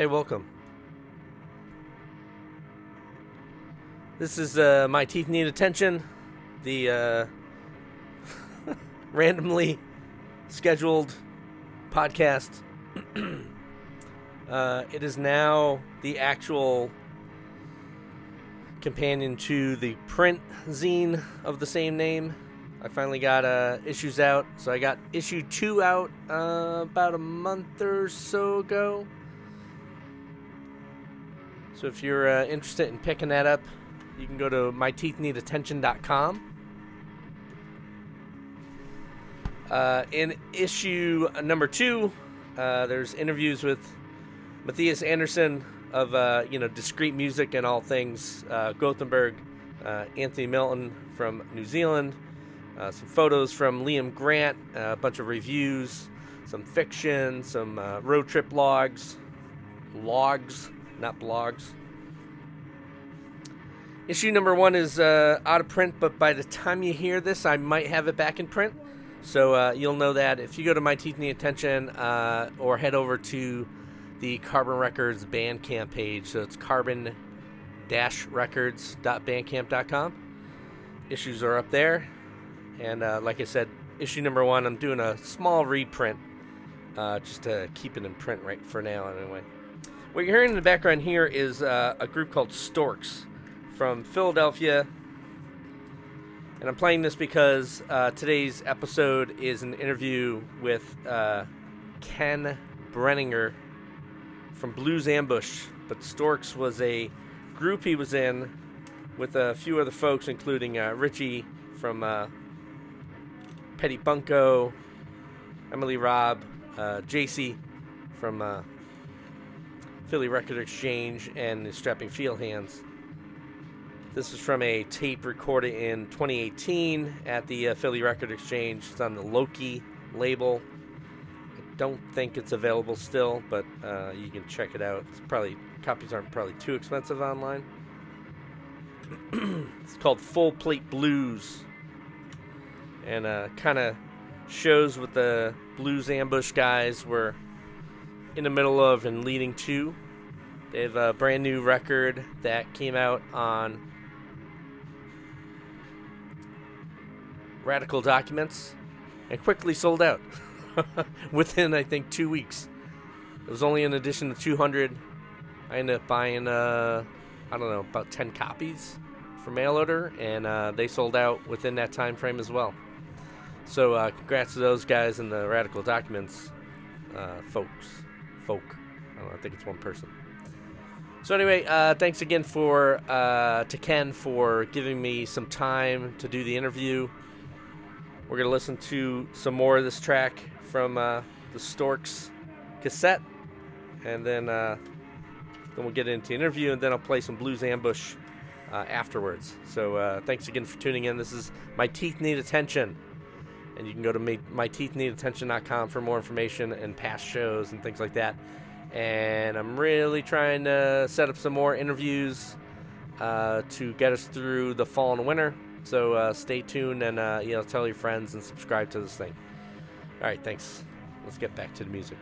Hey, welcome. This is uh, My Teeth Need Attention, the uh, randomly scheduled podcast. uh, it is now the actual companion to the print zine of the same name. I finally got uh, issues out. So I got issue two out uh, about a month or so ago. So if you're uh, interested in picking that up, you can go to myteethneedattention.com. Uh, in issue number two, uh, there's interviews with Matthias Anderson of uh, you know discreet music and all things uh, Gothenburg, uh, Anthony Milton from New Zealand, uh, some photos from Liam Grant, a bunch of reviews, some fiction, some road trip logs, logs, not blogs. Issue number one is uh, out of print, but by the time you hear this, I might have it back in print. So uh, you'll know that if you go to My Teeth Need Attention uh, or head over to the Carbon Records Bandcamp page. So it's carbon records.bandcamp.com. Issues are up there. And uh, like I said, issue number one, I'm doing a small reprint uh, just to keep it in print right for now, anyway. What you're hearing in the background here is uh, a group called Storks from Philadelphia. And I'm playing this because uh, today's episode is an interview with uh, Ken Brenninger from Blues Ambush. But Storks was a group he was in with a few other folks, including uh, Richie from uh, Petty Bunco, Emily Robb, uh, JC from Philly Record Exchange, and the Strapping Field Hands. This is from a tape recorded in 2018 at the uh, Philly Record Exchange. It's on the Loki label. I don't think it's available still, but uh, you can check it out. It's probably copies aren't probably too expensive online. it's called Full Plate Blues, and uh, kind of shows what the Blues Ambush guys were in the middle of and leading to. They have a brand new record that came out on Radical Documents and quickly sold out within, I think, two weeks. It was only an edition of 200. I ended up buying, uh, I don't know, about 10 copies for mail order, and uh, they sold out within that time frame as well. So, uh, congrats to those guys in the Radical Documents uh, folks. Folk. I, know, I think it's one person. So anyway, uh, thanks again for uh, to Ken for giving me some time to do the interview. We're gonna listen to some more of this track from uh, the Storks cassette, and then uh, then we'll get into the interview, and then I'll play some Blues Ambush uh, afterwards. So uh, thanks again for tuning in. This is My Teeth Need Attention, and you can go to myteethneedattention.com for more information and past shows and things like that. And I'm really trying to set up some more interviews uh, to get us through the fall and winter. So uh, stay tuned and uh, you know tell your friends and subscribe to this thing. All right, thanks. Let's get back to the music.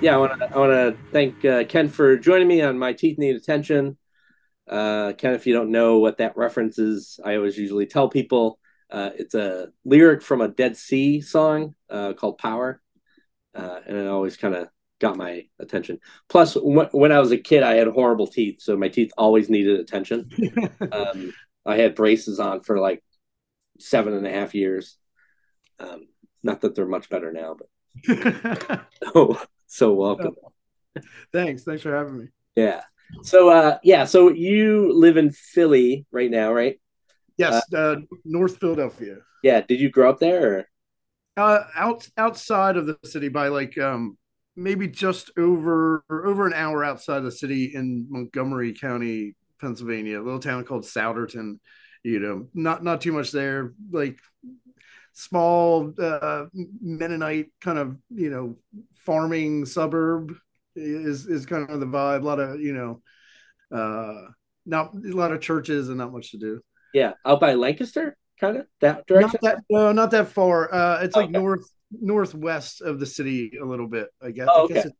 Yeah, I want to I want to thank uh, Ken for joining me on my teeth need attention. Uh, Ken, if you don't know what that reference is, I always usually tell people uh, it's a lyric from a Dead C song uh, called Power, uh, and it always kind of got my attention. Plus, wh- when I was a kid, I had horrible teeth, so my teeth always needed attention. um, I had braces on for like seven and a half years. Um, not that they're much better now, but oh, so welcome. Thanks. Thanks for having me. Yeah. So uh yeah, so you live in Philly right now, right? Yes, uh, uh, North Philadelphia. Yeah. Did you grow up there? Or? Uh, out outside of the city by like um maybe just over over an hour outside the city in Montgomery County, Pennsylvania, a little town called Souderton. You know, not not too much there. Like small uh, Mennonite kind of you know farming suburb is is kind of the vibe. A lot of you know, uh, not a lot of churches and not much to do. Yeah, out by Lancaster, kind of that direction. Not that, no, not that far. Uh, it's like okay. north northwest of the city a little bit. I guess. Oh, okay. I guess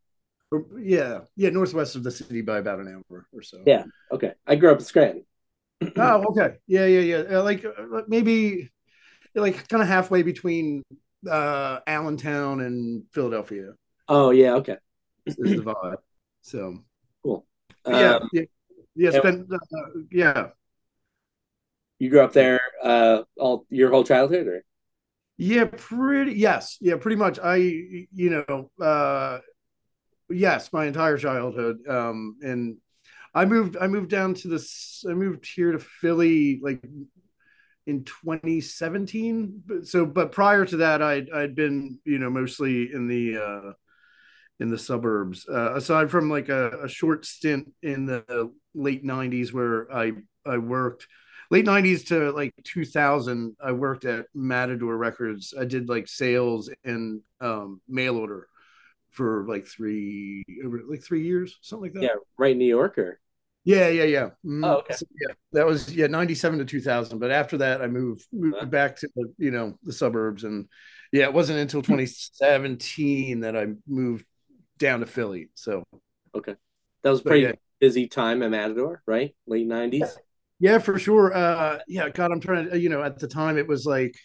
yeah, yeah, northwest of the city by about an hour or so. Yeah. Okay. I grew up in Scranton. oh, okay. Yeah, yeah, yeah. Uh, like uh, maybe like kind of halfway between uh Allentown and Philadelphia. Oh yeah, okay. is the vibe. So cool. yeah, um, yeah, yeah. It's been uh, yeah. You grew up there uh all your whole childhood, or? Yeah, pretty. Yes, yeah, pretty much. I you know uh yes, my entire childhood. Um, and I moved I moved down to this. I moved here to Philly like in 2017 so but prior to that i'd i'd been you know mostly in the uh in the suburbs. Uh, aside from like a, a, short stint in the late 90s where i i worked late 90s to like 2000 i worked at matador records. I did like sales and um mail order for like three like three years something like that. Yeah right new york or yeah, yeah, yeah. Mm, oh, okay. So, yeah, that was yeah, ninety seven to two thousand. But after that, I moved moved uh-huh. back to the you know the suburbs, and yeah, it wasn't until twenty seventeen that I moved down to Philly. So okay, that was a pretty yeah. busy time at Matador, right? Late nineties. Yeah, for sure. Uh, yeah, God, I'm trying to. You know, at the time, it was like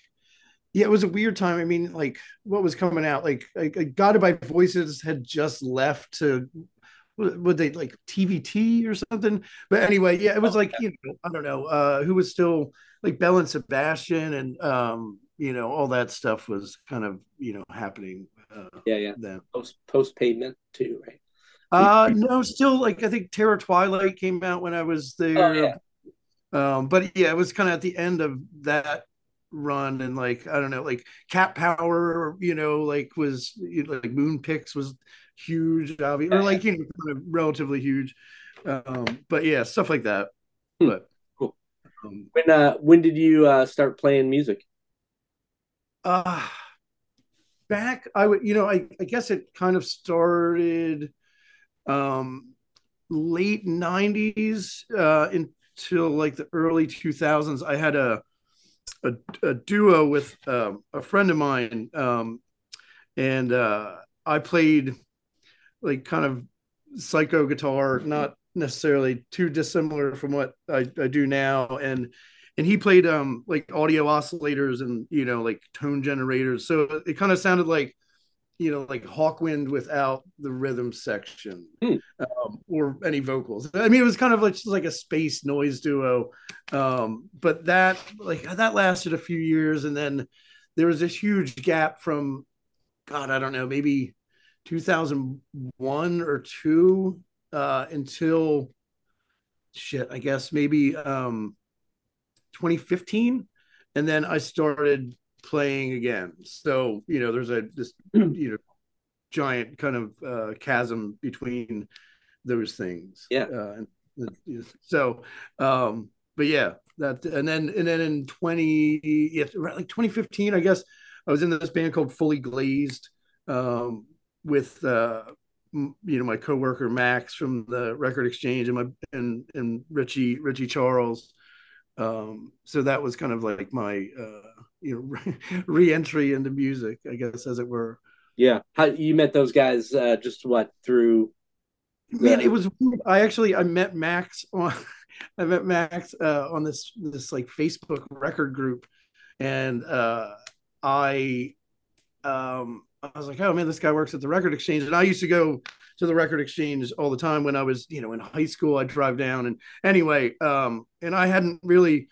yeah, it was a weird time. I mean, like what was coming out, like, like Guided by Voices had just left to would they like TVT or something? But anyway, yeah, it was oh, like you know, I don't know uh, who was still like Belle and Sebastian, and um, you know, all that stuff was kind of you know happening. Uh, yeah, yeah. Then post post pavement too, right? Uh, no, still like I think Terror Twilight came out when I was there. Oh, yeah. Um, but yeah, it was kind of at the end of that run and like I don't know, like Cat Power, you know, like was like Moon Pix was huge, obviously, or like you know, kind of relatively huge. Um, but yeah, stuff like that. Hmm. But cool. Um, when uh, when did you uh, start playing music? Uh back I would you know I, I guess it kind of started um late 90s uh until like the early 2000s I had a a, a duo with um, a friend of mine um and uh I played like kind of psycho guitar, not necessarily too dissimilar from what I, I do now. And and he played um like audio oscillators and you know like tone generators. So it kind of sounded like you know like Hawkwind without the rhythm section hmm. um, or any vocals. I mean, it was kind of like just like a space noise duo. Um, but that like that lasted a few years, and then there was this huge gap from God, I don't know, maybe 2001 or two uh, until shit, I guess maybe um, 2015, and then I started playing again. So you know, there's a this you know giant kind of uh, chasm between those things. Yeah. Uh, and, so, um, but yeah, that and then and then in 20 yeah, like 2015, I guess I was in this band called Fully Glazed. Um, with uh, you know my coworker Max from the Record Exchange and my and and Richie Richie Charles. Um, so that was kind of like my uh, you know re- entry into music, I guess, as it were. Yeah, how you met those guys? Uh, just what through? Man, it was. I actually I met Max on. I met Max uh, on this this like Facebook record group, and uh, I um I was like, oh man, this guy works at the record exchange, and I used to go to the record exchange all the time when I was you know in high school. I'd drive down, and anyway, um, and I hadn't really,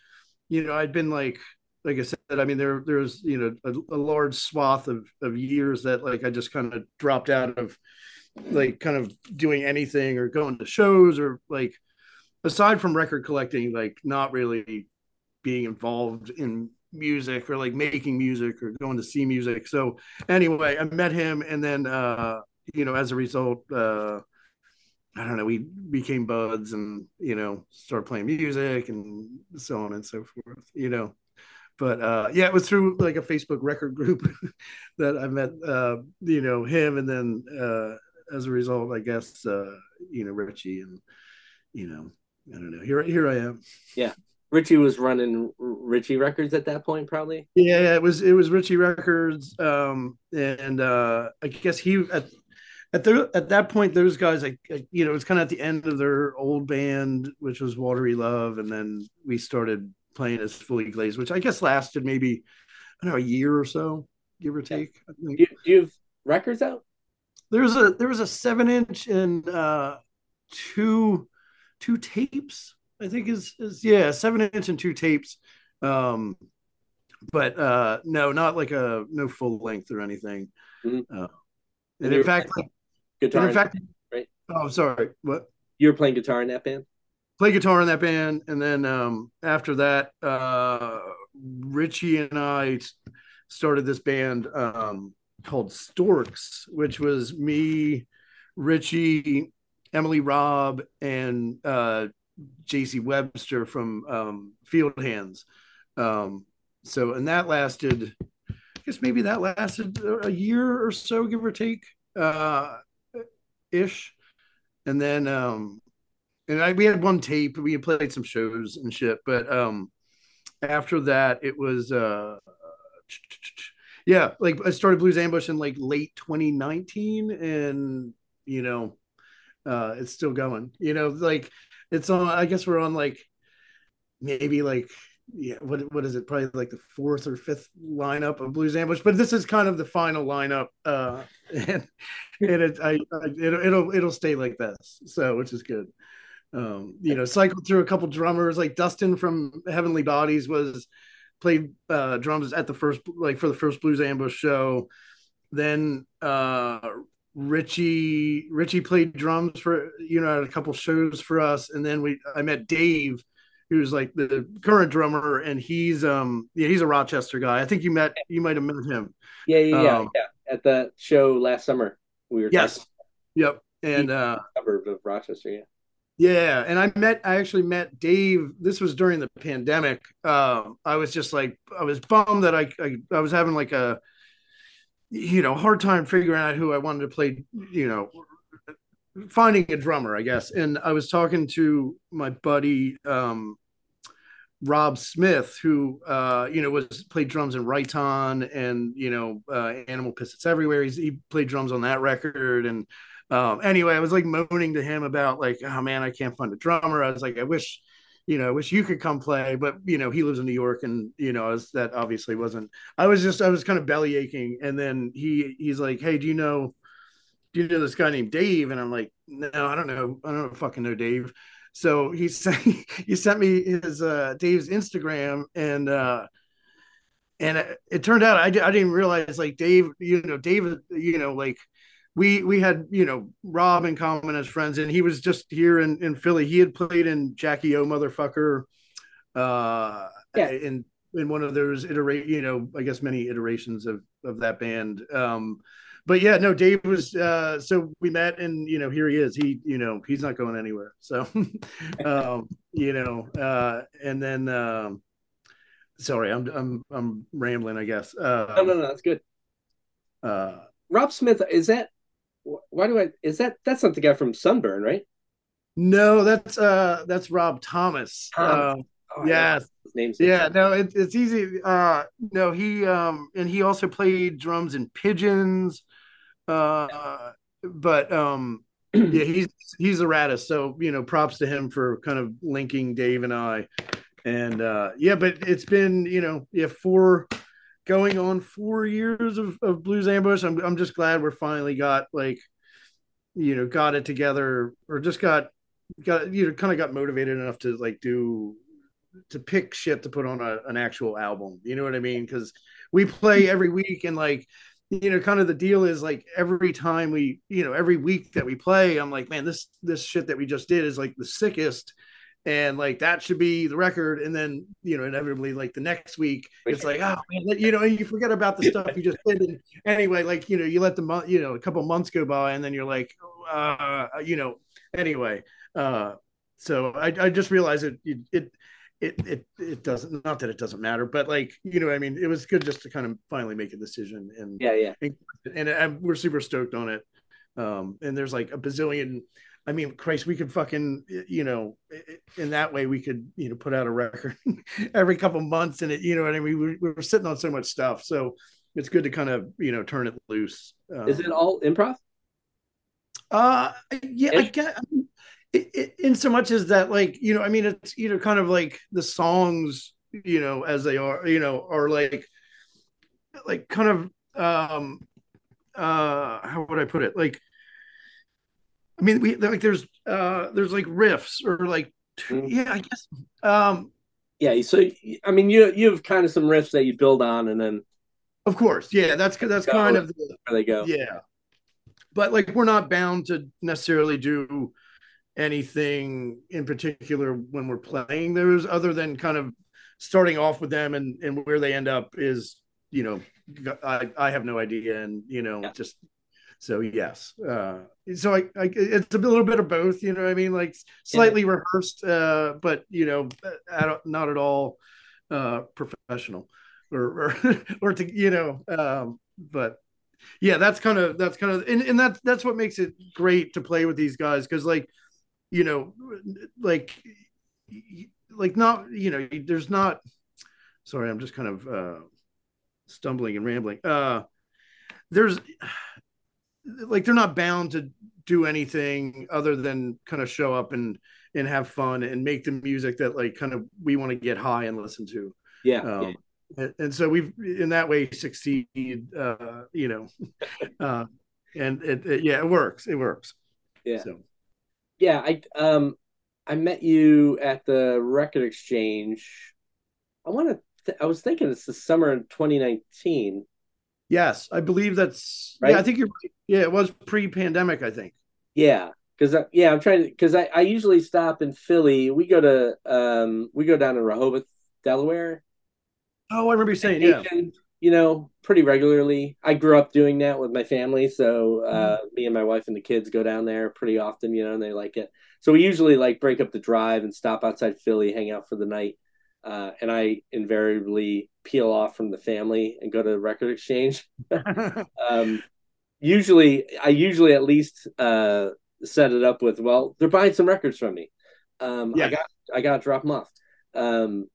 you know, I'd been like like I said, I mean, there there's you know a, a, large swath of of years that like I just kind of dropped out of like kind of doing anything or going to shows or like aside from record collecting, like not really being involved in music or like making music or going to see music. So anyway, I met him and then uh you know as a result uh I don't know, we became buds and you know started playing music and so on and so forth, you know but uh, yeah, it was through like a Facebook record group that I met, uh, you know, him, and then uh, as a result, I guess, uh, you know, Richie, and you know, I don't know. Here, here I am. Yeah, Richie was running Richie Records at that point, probably. Yeah, it was it was Richie Records, um, and uh, I guess he at at the at that point those guys like, you know it's kind of at the end of their old band, which was Watery Love, and then we started playing as fully glazed, which I guess lasted maybe I don't know a year or so, give or take. Do you, do you have records out? There was a there was a seven inch and uh, two two tapes. I think is is yeah seven inch and two tapes. Um, but uh, no, not like a no full length or anything. Mm-hmm. Uh, and, and in fact, like, guitar. in fact, right? Oh, sorry. What? You were playing guitar in that band? Play guitar in that band, and then um, after that, uh, Richie and I started this band um, called Storks, which was me, Richie, Emily Robb, and uh, JC Webster from um, Field Hands. Um, so, and that lasted, I guess maybe that lasted a year or so, give or take, uh, ish. And then um, and I, we had one tape. We had played some shows and shit, but um, after that, it was uh, yeah, like I started Blues Ambush in like late 2019, and you know, uh, it's still going. You know, like it's on. I guess we're on like maybe like yeah, what what is it? Probably like the fourth or fifth lineup of Blues Ambush, but this is kind of the final lineup, uh, and and it, I, I it'll, it'll it'll stay like this, so which is good um, you know, cycled through a couple drummers like Dustin from Heavenly Bodies was played uh, drums at the first like for the first Blues Ambush show. Then uh, Richie Richie played drums for you know at a couple shows for us, and then we I met Dave, who's like the current drummer, and he's um yeah he's a Rochester guy. I think you met you might have met him. Yeah, yeah, yeah, um, yeah. At the show last summer, we were yes, yep, and uh, suburb of Rochester, yeah. Yeah, and I met I actually met Dave. This was during the pandemic. Um, I was just like I was bummed that I, I I was having like a you know hard time figuring out who I wanted to play. You know, finding a drummer, I guess. And I was talking to my buddy um, Rob Smith, who uh, you know was played drums in Riton and you know uh, Animal Piss It's Everywhere. He's, he played drums on that record and um, anyway, I was like moaning to him about like, oh man, I can't find a drummer. I was like, I wish, you know, I wish you could come play, but you know, he lives in New York, and you know, was, that obviously wasn't. I was just, I was kind of belly aching, and then he, he's like, hey, do you know, do you know this guy named Dave? And I'm like, no, I don't know, I don't fucking know Dave. So he sent, he sent me his uh, Dave's Instagram, and uh, and it, it turned out I, I didn't realize like Dave, you know, David, you know, like we we had you know Rob in common as friends, and he was just here in in Philly. He had played in Jackie O motherfucker, uh, yeah. in in one of those iterate, you know, I guess many iterations of of that band. Um, but yeah, no, Dave was uh, so we met, and you know, here he is. He, you know, he's not going anywhere. So, um, you know, uh, and then, um, sorry, I'm I'm I'm rambling. I guess. Uh, no, no, no, that's good. Uh, Rob Smith is that why do I is that that's not the guy from Sunburn, right? No, that's uh that's Rob Thomas. Thomas. Uh, oh, yes. His name's yeah, no, it, it's easy. Uh no, he um and he also played drums in Pigeons. Uh, but um, yeah, he's he's the raddest. So you know, props to him for kind of linking Dave and I. And uh, yeah, but it's been you know yeah four going on four years of, of Blues Ambush. I'm I'm just glad we're finally got like you know got it together or just got got you know kind of got motivated enough to like do to pick shit to put on a, an actual album. You know what I mean? Because we play every week and like you know kind of the deal is like every time we you know every week that we play i'm like man this this shit that we just did is like the sickest and like that should be the record and then you know inevitably like the next week it's like oh man, you know you forget about the stuff you just did. And anyway like you know you let the month you know a couple months go by and then you're like uh you know anyway uh so i, I just realized it it it it it doesn't not that it doesn't matter but like you know i mean? It was good just to kind of finally make a decision and yeah yeah. and, and, and we're super stoked on it um and there's like a bazillion I mean, Christ, we could fucking, you know, in that way we could, you know, put out a record every couple months, and it, you know, what I mean, we, we were sitting on so much stuff, so it's good to kind of, you know, turn it loose. Um, Is it all improv? Uh, yeah, I guess, I mean, it, it, in so much as that, like, you know, I mean, it's you know, kind of like the songs, you know, as they are, you know, are like, like kind of, um, uh, how would I put it, like I mean, we like there's uh there's like riffs or like mm. yeah, I guess. Um Yeah, so I mean, you you have kind of some riffs that you build on, and then of course, yeah, that's that's kind of the, where they go. Yeah, but like we're not bound to necessarily do anything in particular when we're playing those, other than kind of starting off with them and and where they end up is you know I I have no idea, and you know yeah. just so yes uh so I, I, it's a little bit of both you know i mean like slightly yeah. rehearsed uh but you know not at all uh professional or or, or to you know um but yeah that's kind of that's kind of and, and that's that's what makes it great to play with these guys because like you know like like not you know there's not sorry i'm just kind of uh stumbling and rambling uh there's like they're not bound to do anything other than kind of show up and and have fun and make the music that like kind of we want to get high and listen to. Yeah. Um, yeah. And, and, so we've in that way succeed. Uh, you know, uh, and it, it, yeah, it works. It works. Yeah. So. Yeah, I um I met you at the record exchange. I want to. Th- I was thinking it's the summer of 2019. Yes, I believe that's right. Yeah, I think you're right. Yeah, it was pre-pandemic. I think. Yeah, because yeah, I'm trying to because I, I usually stop in Philly. We go to um we go down to Rehoboth, Delaware. Oh, I remember you saying yeah. You know, pretty regularly. I grew up doing that with my family, so uh, mm. me and my wife and the kids go down there pretty often. You know, and they like it. So we usually like break up the drive and stop outside Philly, hang out for the night. Uh, and I invariably peel off from the family and go to the record exchange. um, usually, I usually at least uh, set it up with, well, they're buying some records from me. Um, yeah. I got I got to drop them off. Um,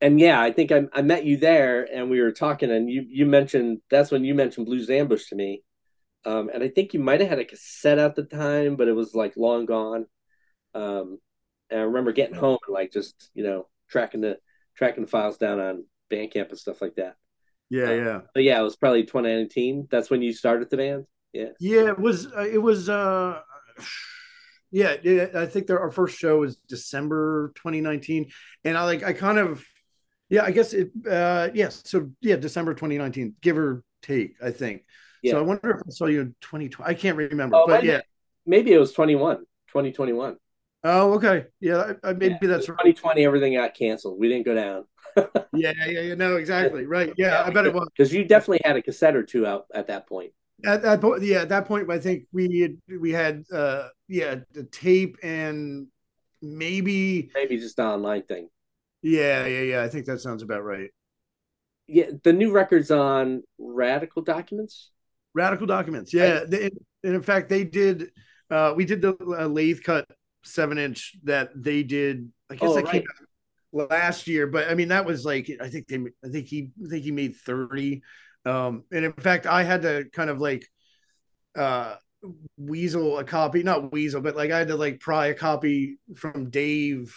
and yeah, I think I, I met you there, and we were talking, and you you mentioned that's when you mentioned Blues Ambush to me, um, and I think you might have had a cassette at the time, but it was like long gone. Um, and I remember getting home and like just you know tracking the tracking the files down on Bandcamp and stuff like that. Yeah, uh, yeah. But yeah, it was probably 2019. That's when you started the band. Yeah. Yeah, it was. Uh, it was. uh yeah, yeah, I think our first show was December 2019, and I like I kind of, yeah, I guess it. uh Yes, so yeah, December 2019, give or take, I think. Yeah. So I wonder if I saw you in 2020. I can't remember, oh, but yeah, maybe it was 21, 2021. Oh, okay. Yeah, maybe yeah, that's 2020. Everything got canceled. We didn't go down. yeah, yeah, yeah. No, exactly. Right. Yeah, yeah I bet it was because you definitely had a cassette or two out at that point. At that point, yeah, at that point, I think we had we had uh yeah the tape and maybe maybe just the online thing. Yeah, yeah, yeah. I think that sounds about right. Yeah, the new records on Radical Documents. Radical Documents. Yeah, right. they, and in fact, they did. Uh, we did the uh, lathe cut seven inch that they did. I guess oh, that right. came out last year, but I mean that was like I think they I think he I think he made thirty. Um, and in fact, I had to kind of like uh weasel a copy, not weasel, but like I had to like pry a copy from Dave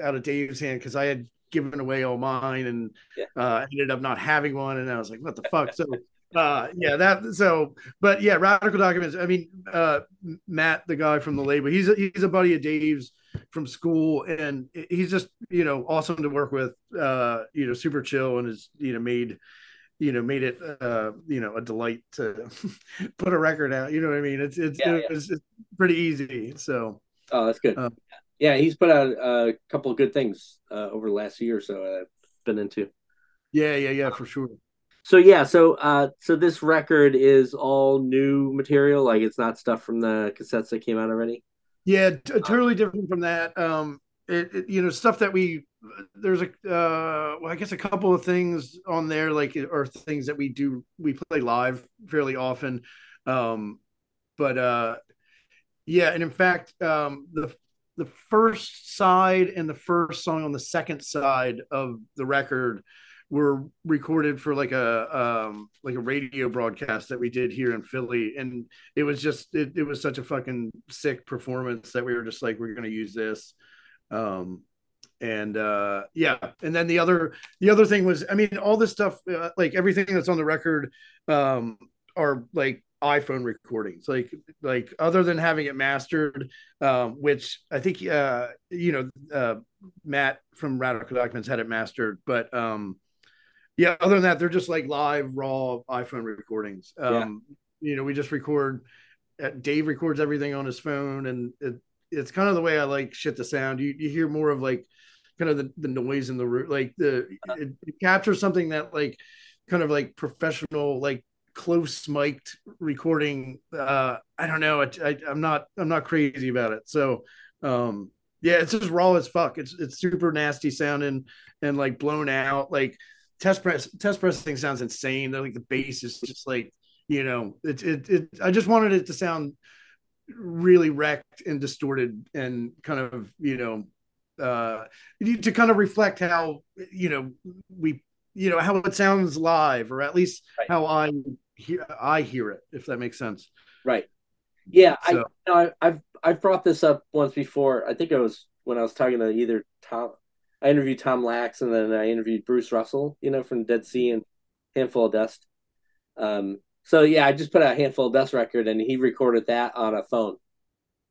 out of Dave's hand because I had given away all mine and Yeah. uh ended up not having one and I was like, what the fuck? So uh yeah that so but yeah radical documents i mean uh matt the guy from the label he's a, he's a buddy of dave's from school and he's just you know awesome to work with uh you know super chill and has you know made you know made it uh you know a delight to put a record out you know what i mean it's it's, Yeah, yeah. it's, it's pretty easy so Oh, that's good. Um, yeah, he's put out a couple of good things uh, over the last year or so. I've been into. yeah yeah yeah for sure So yeah, so uh, so this record is all new material. Like it's not stuff from the cassettes that came out already. Yeah, t- totally different from that. Um, it, it- you know stuff that we there's a uh, well, I guess a couple of things on there like are things that we do we play live fairly often. Um, but uh, yeah, and in fact, um, the the first side and the first song on the second side of the record were recorded for like a um like a radio broadcast that we did here in Philly. And it was just it, it was such a fucking sick performance that we were just like we're gonna use this. Um and uh yeah. And then the other the other thing was i mean all this stuff uh, like everything that's on the record um are like iphone recordings. Like like other than having it mastered um which i think uh you know uh matt from radical documents had it mastered but um yeah other than that they're just like live raw iphone recordings. Um you know we just record uh, dave records everything on his phone and it, it's kind of the way i like shit to sound. You, you hear more of like kind of the, the noise in the room like the it, it captures something that like kind of like professional like close mic'd recording uh i don't know. I, I i'm not i'm not crazy about it. So um yeah it's just raw as fuck. It's it's super nasty sounding and like blown out. Like test press test pressing sounds insane They're like the bass is just like you know it, it it i just wanted it to sound really wrecked and distorted and kind of you know uh to kind of reflect how you know we you know how it sounds live or at least Right. how i hear i hear it if that makes sense Right. Yeah, I, So- you know, I I've I've brought this up once before. I think it was when I was talking to either Tom. I interviewed Tom Lax and then I interviewed Bruce Russell, you know, from Dead C and Handful of Dust. Um. So yeah, I just put out a Handful of Dust record and he recorded that on a phone.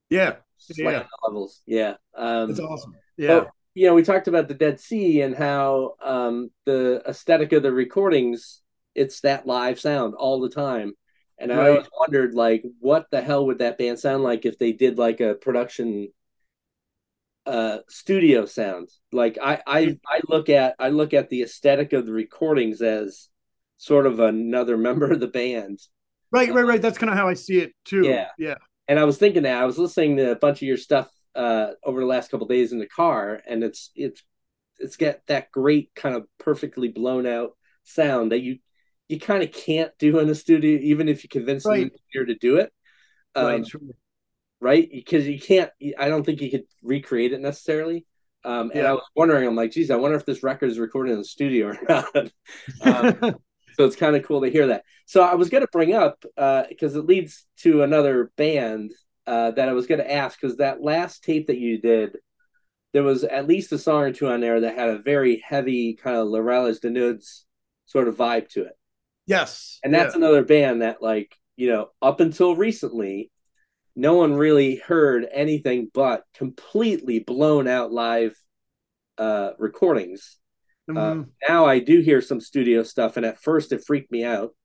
yeah Just Yeah. levels. Yeah. Um. it's awesome yeah But, you know, we talked about the Dead C and how um, the aesthetic of the recordings, it's that live sound all the time. And I always wondered, like, what the hell would that band sound like if they did like a production uh, studio sound? Like, I, I, I look at I look at the aesthetic of the recordings as sort of another member of the band. right right right that's kind of how i see it too Yeah. yeah And I was thinking that I was listening to a bunch of your stuff uh, over the last couple days in the car, and it's it's it's got that great kind of perfectly blown out sound that you you kind of can't do in a studio, even if you convince the engineer to do it, um, right. Right? Because you can't. I don't think you could recreate it necessarily. Um, and I was wondering, I'm like, geez, I wonder if this record is recorded in the studio or not. um, so it's kind of cool to hear that. So I was going to bring up because it leads to another band uh, that I was going to ask because that last tape that you did, there was at least a song or two on there that had a very heavy kind of Les Rallizes Dénudés sort of vibe to it, yes and that's another band that like you know up until recently, no one really heard anything but completely blown out live uh, recordings yeah. uh, Mhm. now I do hear some studio stuff, and at first it freaked me out.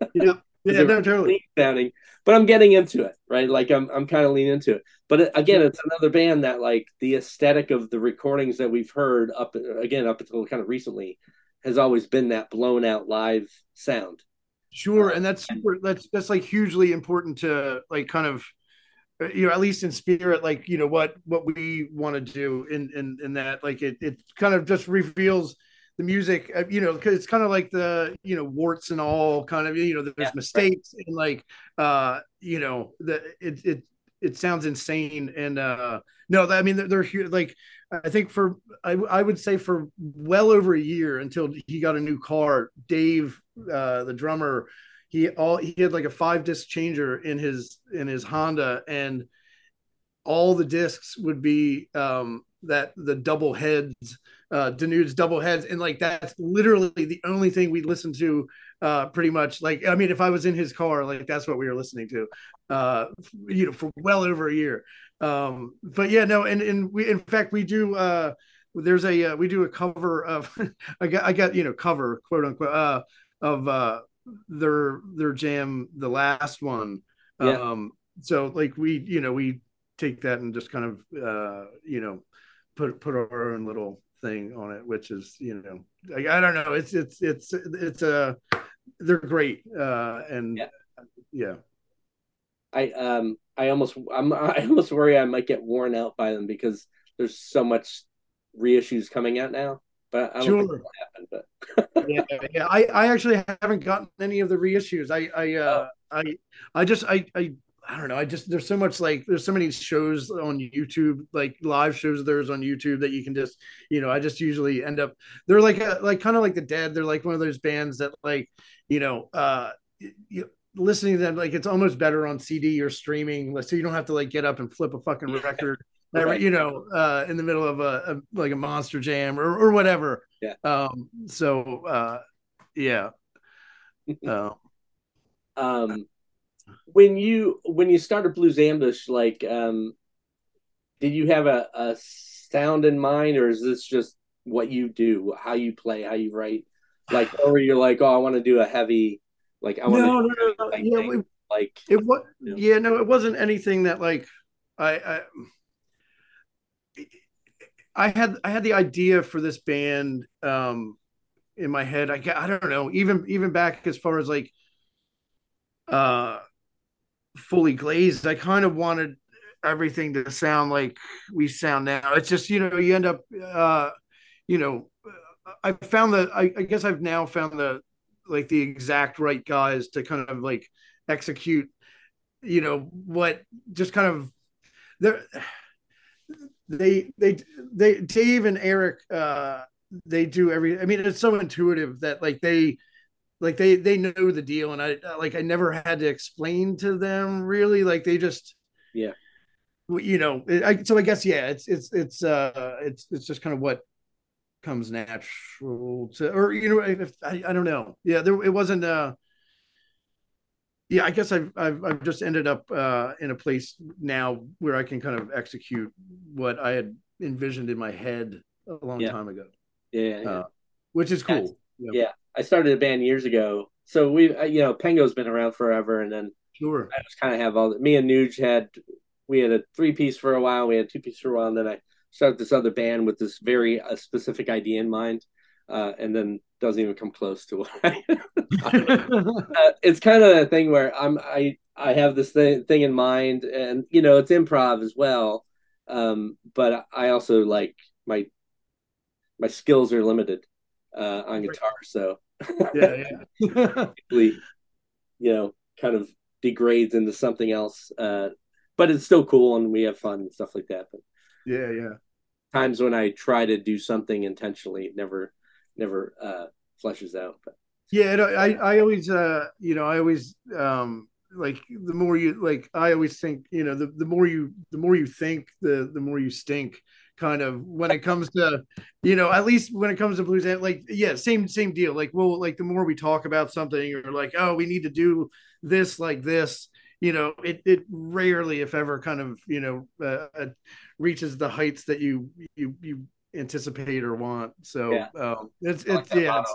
yeah yeah no totally sounding, but I'm getting into it, right? Like I'm I'm kind of leaning into it. But it, again, it's another band that like the aesthetic of the recordings that we've heard up again up until kind of recently has always been that blown out live sound. Sure, and that's super, that's that's like hugely important to like kind of uh, you know at least in spirit like you know what what we want to do in in in that like it it kind of just reveals the music uh, you know because it's kind of like the you know warts and all kind of you know there's Yeah, right. mistakes and like uh you know the it it it sounds insane and uh no i mean they're, they're like i think for I, I would say for well over a year until he got a new car dave uh the drummer he all he had like a five disc changer in his in his Honda, and all the discs would be um, that the double heads, uh, Danude's double heads, and like that's literally the only thing we listened to. Uh, pretty much like I mean, if I was in his car, like that's what we were listening to, uh, you know, for well over a year. Um, but yeah, no, and and we in fact we do. Uh, there's a uh, we do a cover of I got I got you know cover quote unquote uh, of uh, their their jam the last one. Yeah. Um, so like we you know we take that and just kind of uh, you know put put our own little thing on it, which is you know like, I don't know it's it's it's it's a uh, they're great uh, and Yeah. yeah. I um I almost I'm I almost worry I might get worn out by them because there's so much reissues coming out now. But I Sure. it'll. But yeah, yeah. I, I actually haven't gotten any of the reissues. I, I, uh, I, I just, I, I, I don't know. I just there's so much like there's so many shows on YouTube, like live shows of theirs on YouTube that you can just, you know, I just usually end up. They're like a, like kind of like the Dead. They're like one of those bands that like, you know, uh, you listening to them like it's almost better on CD or streaming, so you don't have to like get up and flip a fucking record. Right. you know, uh, in the middle of a, a like a monster jam or, or whatever. Yeah. Um. So, uh, yeah. Uh, um when you when you started Blues Ambush, like um did you have a, a sound in mind or is this just what you do, how you play, how you write? Like or you're like, oh I want to do a heavy like I want no, to no, no, no. like, Yeah, it, like it was. Yeah. Yeah, no, it wasn't anything that like I. I I had I had the idea for this band um in my head. I I don't know even even back as far as like uh fully glazed. I kind of wanted everything to sound like we sound now. It's just you know you end up uh you know I found that I, I guess I've now found the like the exact right guys to kind of like execute you know what just kind of they're they they they Dave and Eric uh they do every I mean it's so intuitive that like they like they they know the deal and I like I never had to explain to them really like they just Yeah. you know I, so I guess yeah it's it's it's uh it's it's just kind of what comes natural to or you know if I, I don't know yeah there it wasn't uh yeah, I guess I've, I've I've just ended up uh, in a place now where I can kind of execute what I had envisioned in my head a long Yeah. time ago, yeah, yeah. Uh, which is cool. Yeah. I started a band years ago. So we you know, Pengo's been around forever and then Sure. I just kind of have all the, me and Nuge had we had a three piece for a while, we had two piece for a while, and then I started this other band with this very uh, specific idea in mind, uh, and then doesn't even come close to what I. uh, it's kind of a thing where I'm I I have this thing thing in mind, and you know it's improv as well, um, but I also like my my skills are limited uh, on guitar, so yeah, yeah. you know, kind of degrades into something else. Uh, but it's still cool and we have fun and stuff like that. But yeah, yeah. times when I try to do something intentionally, it never, never uh, fleshes out. But Yeah, I I always uh you know I always um like the more you like I always think you know the the more you the more you think the the more you stink kind of when it comes to you know at least when it comes to blues like yeah same same deal like well like the more we talk about something or like oh we need to do this like this you know it it rarely if ever kind of you know uh, uh, reaches the heights that you you you anticipate or want so Yeah. um it's I like it's yeah it's,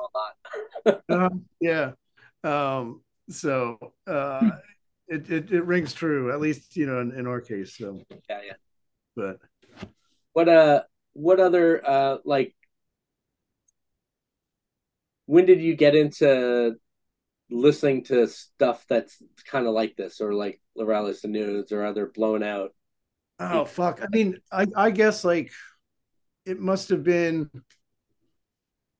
um, yeah. Um, so uh, it, it it rings true, at least you know in, in our case. So, yeah, yeah. but What uh, what other uh, like? When did you get into listening to stuff that's kind of like this, or like Les Rallizes Dénudés, or other blown out? oh fuck, I mean, I I guess like it must have been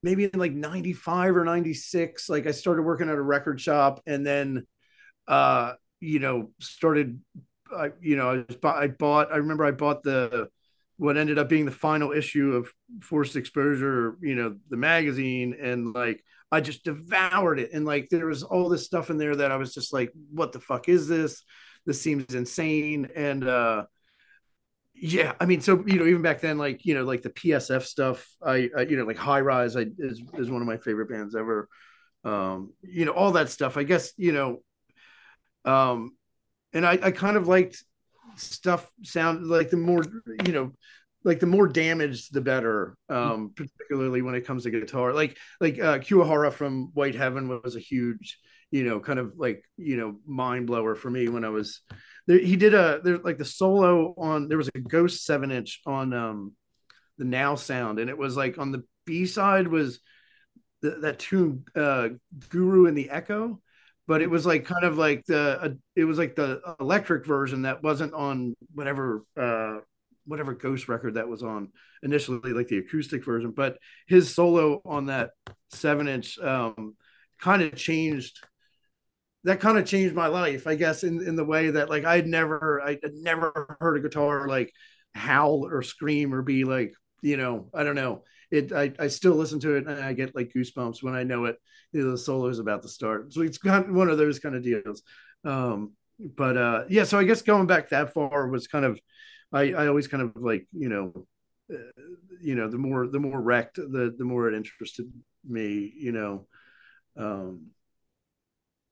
maybe in like 95 or 96 like i started working at a record shop and then uh you know started i you know i, I bought i remember i bought the what ended up being the final issue of forced exposure you know the magazine and like I just devoured it. And like there was all this stuff in there that I was just like, what the fuck is this? This seems insane. And uh yeah, I mean, so you know, even back then, like you know, like the PSF stuff, I, I you know, like High Rise, I is is one of my favorite bands ever. Um, you know, all that stuff. I guess you know, um, and I I kind of liked stuff sound like the more you know like the more damaged the better um particularly when it comes to guitar like like uh Kurihara from White Heaven was a huge you know kind of like you know mind blower for me when I was there he did a there's like the solo on there was a ghost seven inch on um the now sound and it was like on the B side was that tune uh Guru and the Echo but it was like kind of like the uh, it was like the electric version that wasn't on whatever uh whatever ghost record that was on initially like the acoustic version but his solo on that seven inch um kind of changed that kind of changed my life i guess in in the way that like i'd never i had never heard a guitar like howl or scream or be like you know i don't know it I, I still listen to it and I get like goosebumps when I know it you know, the solo is about to start. So it's kind of one of those kind of deals. Um, but uh, yeah, so I guess going back that far was kind of I, I always kind of like you know uh, you know the more the more wrecked the the more it interested me you know um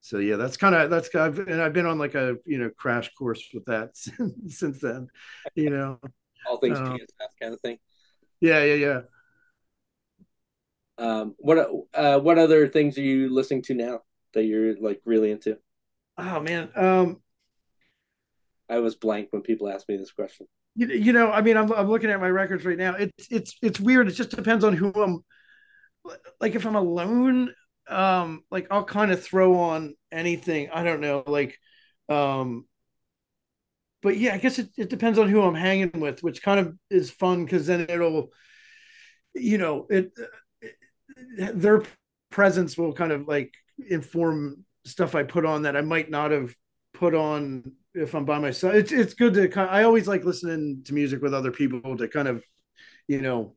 so yeah that's kind of that's I've, and I've been on like a you know crash course with that since, since then you know all things um, PSF kind of thing yeah yeah yeah um, what uh, what other things are you listening to now that you're like really into? Oh man, um, I was blank when people asked me this question. You, you know, I mean, I'm I'm looking at my records right now. It's it's it's weird. It just depends on who I'm. Like if I'm alone, um, like I'll kind of throw on anything. I don't know, like, um, but yeah, I guess it, it depends on who I'm hanging with, which kind of is fun because then it'll, you know, it their presence will kind of like inform stuff I put on that I might not have put on if I'm by myself. It's it's good to kind of, I always like listening to music with other people to kind of, you know,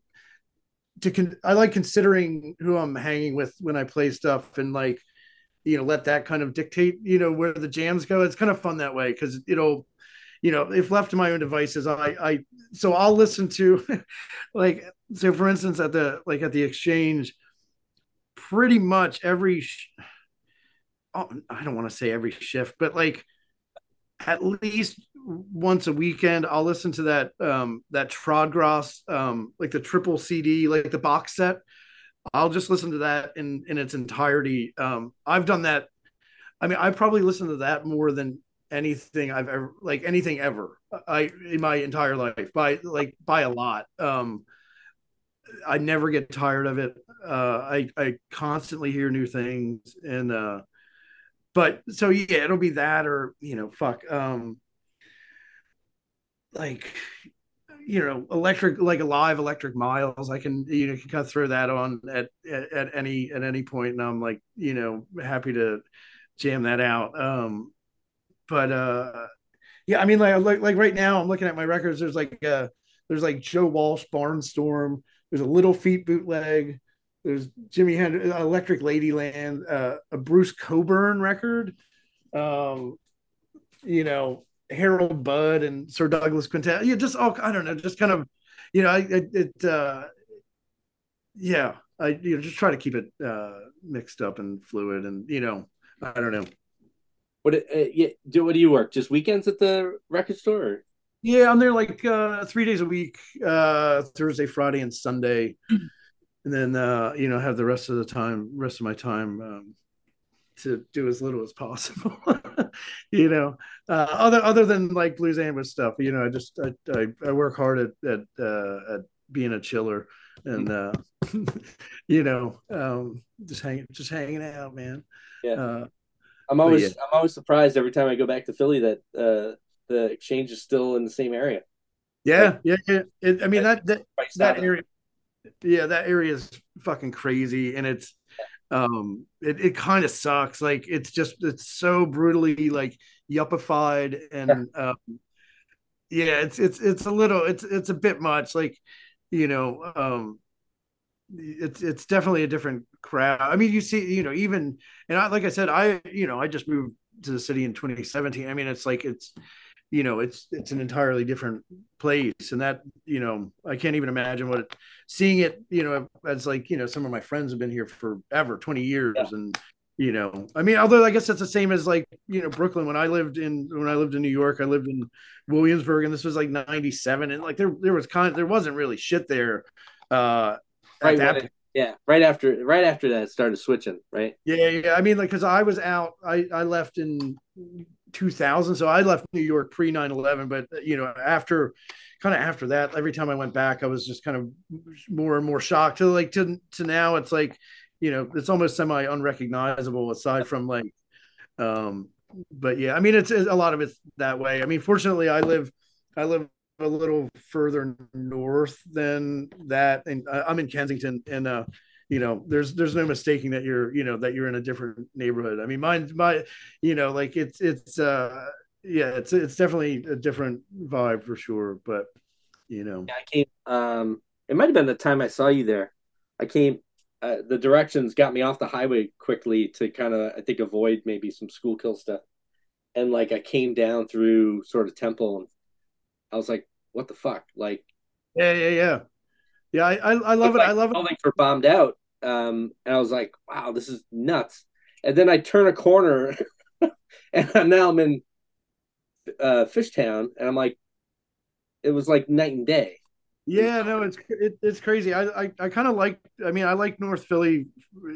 to con- I like considering who I'm hanging with when I play stuff and like, you know, let that kind of dictate, you know, where the jams go. It's kind of fun that way because it'll, you know, if left to my own devices, I I so I'll listen to like so for instance at the like at the exchange pretty much every oh, I don't want to say every shift, but like at least once a weekend I'll listen to that um that Trodgrass um like the triple CD like the box set. I'll just listen to that in in its entirety. Um I've done that I mean I probably listen to that more than anything I've ever like anything ever I in my entire life by like by a lot. Um I never get tired of it. Uh, I I constantly hear new things, and uh, but so yeah, it'll be that or you know, fuck, um, like you know, electric like a live electric miles. I can you know can kind of throw that on at, at at any at any point, and I'm like you know happy to jam that out. Um, but uh, yeah, I mean like like like right now, I'm looking at my records. There's like uh, there's like Joe Walsh Barnstorm there's a Little Feat bootleg. There's Jimi Hendrix, Electric Ladyland, uh, a Bruce Cockburn record. Um, you know, Harold Budd and Sir Douglas Quintet. Yeah, just all I don't know, just kind of, you know, I it, it uh, yeah, I you know just try to keep it uh, mixed up and fluid, and you know, I don't know. What uh, yeah, do what do you work? Just weekends at the record store? Or? Yeah, I'm there like uh, three days a week, uh, Thursday, Friday, and Sunday, and then uh, you know have the rest of the time, rest of my time um, to do as little as possible. you know, uh, other other than like blues ambush stuff. You know, I just I I, I work hard at at uh, at being a chiller, and uh, you know, um, just hanging just hanging out, man. Yeah. Uh, I'm always yeah. I'm always surprised every time I go back to Philly that uh, the exchange is still in the same area. Yeah, like, yeah, yeah. It, I mean that that that area, yeah, that area is fucking crazy, and it's um it, it kind of sucks like it's just it's so brutally like yuppified and um yeah it's it's it's a little it's it's a bit much like you know um it's it's definitely a different crowd. I mean, you see, you know, even and I, like I said, I you know, I just moved to the city in 2017. I mean, it's like it's you know, it's it's an entirely different place, and that you know, I can't even imagine what it, seeing it. You know, as like you know, some of my friends have been here forever, 20 years, yeah. and you know i mean although i guess that's the same as like you know brooklyn when i lived in when i lived in new york i lived in williamsburg and this was like 97 and like there there was kind of, there wasn't really shit there uh right, that, yeah right after right after that started switching right yeah yeah i mean like because i was out i i left in 2000 so i left new york pre 9-11 but you know after kind of after that every time i went back i was just kind of more and more shocked. To like to to now it's like you know it's almost semi unrecognizable aside from like um but yeah i mean it's, it's, a lot of it's that way. I mean fortunately i live i live a little further north than that and i'm in kensington and uh you know there's there's no mistaking that you're you know that you're in a different neighborhood i mean mine my you know like it's it's uh yeah it's it's definitely a different vibe for sure but you know yeah, i came um it might have been the time i saw you there i came uh, the directions got me off the highway quickly to kind of I think avoid maybe some Schuylkill stuff, and like I came down through sort of Temple, and I was like, "What the fuck?" Like, yeah, yeah, yeah, yeah. I I, I love it. Like I love it. Were bombed out, um, and I was like, "Wow, this is nuts." And then I turn a corner, and now I'm in uh, Fishtown, and I'm like, it was like night and day. Yeah, no, it's it, it's crazy. I I, I kind of like. I mean, I like North Philly,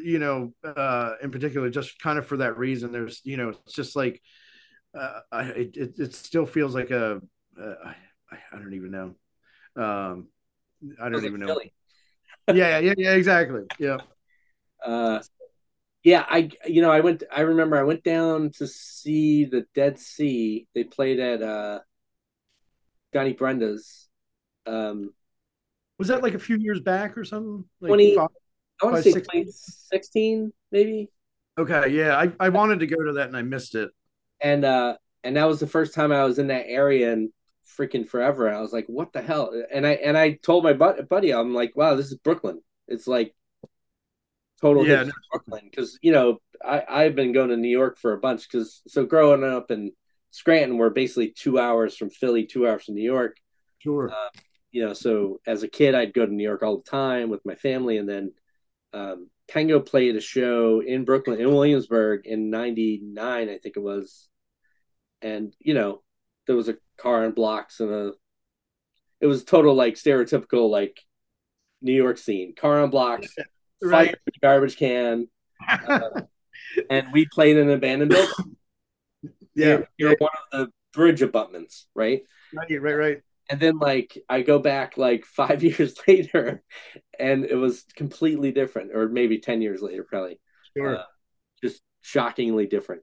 you know, uh, in particular, just kind of for that reason. There's, you know, it's just like, uh, I it, it still feels like a, uh, I, I don't even know. Um, I don't even know. Yeah, yeah, yeah, exactly. Yeah. Uh, yeah, I you know I went. I remember I went down to see the Dead C. They played at uh, Johnny Brenda's. Um, was that like a few years back or something? Like 20, five, I want to say 16? 16, maybe. Okay, yeah, I, I wanted to go to that and I missed it. And uh and that was the first time I was in that area and freaking forever. I was like, what the hell? And I and I told my buddy, I'm like, wow, this is Brooklyn. It's like total yeah, no. Brooklyn because you know I I've been going to New York for a bunch because so growing up in Scranton, we're basically two hours from Philly, two hours from New York. Sure. Uh, you know, so as a kid, I'd go to New York all the time with my family, and then um, Tango played a show in Brooklyn, in Williamsburg, in '99, I think it was, and you know, there was a car on blocks and a, it was total like stereotypical like New York scene, car on blocks, right. fire garbage can, uh, and we played in an abandoned building. Yeah, you're, you're one of the bridge abutments, right? Right, right, right and then like I go back like five years later, and it was completely different, or maybe ten years later, probably. Sure. Uh, just shockingly different.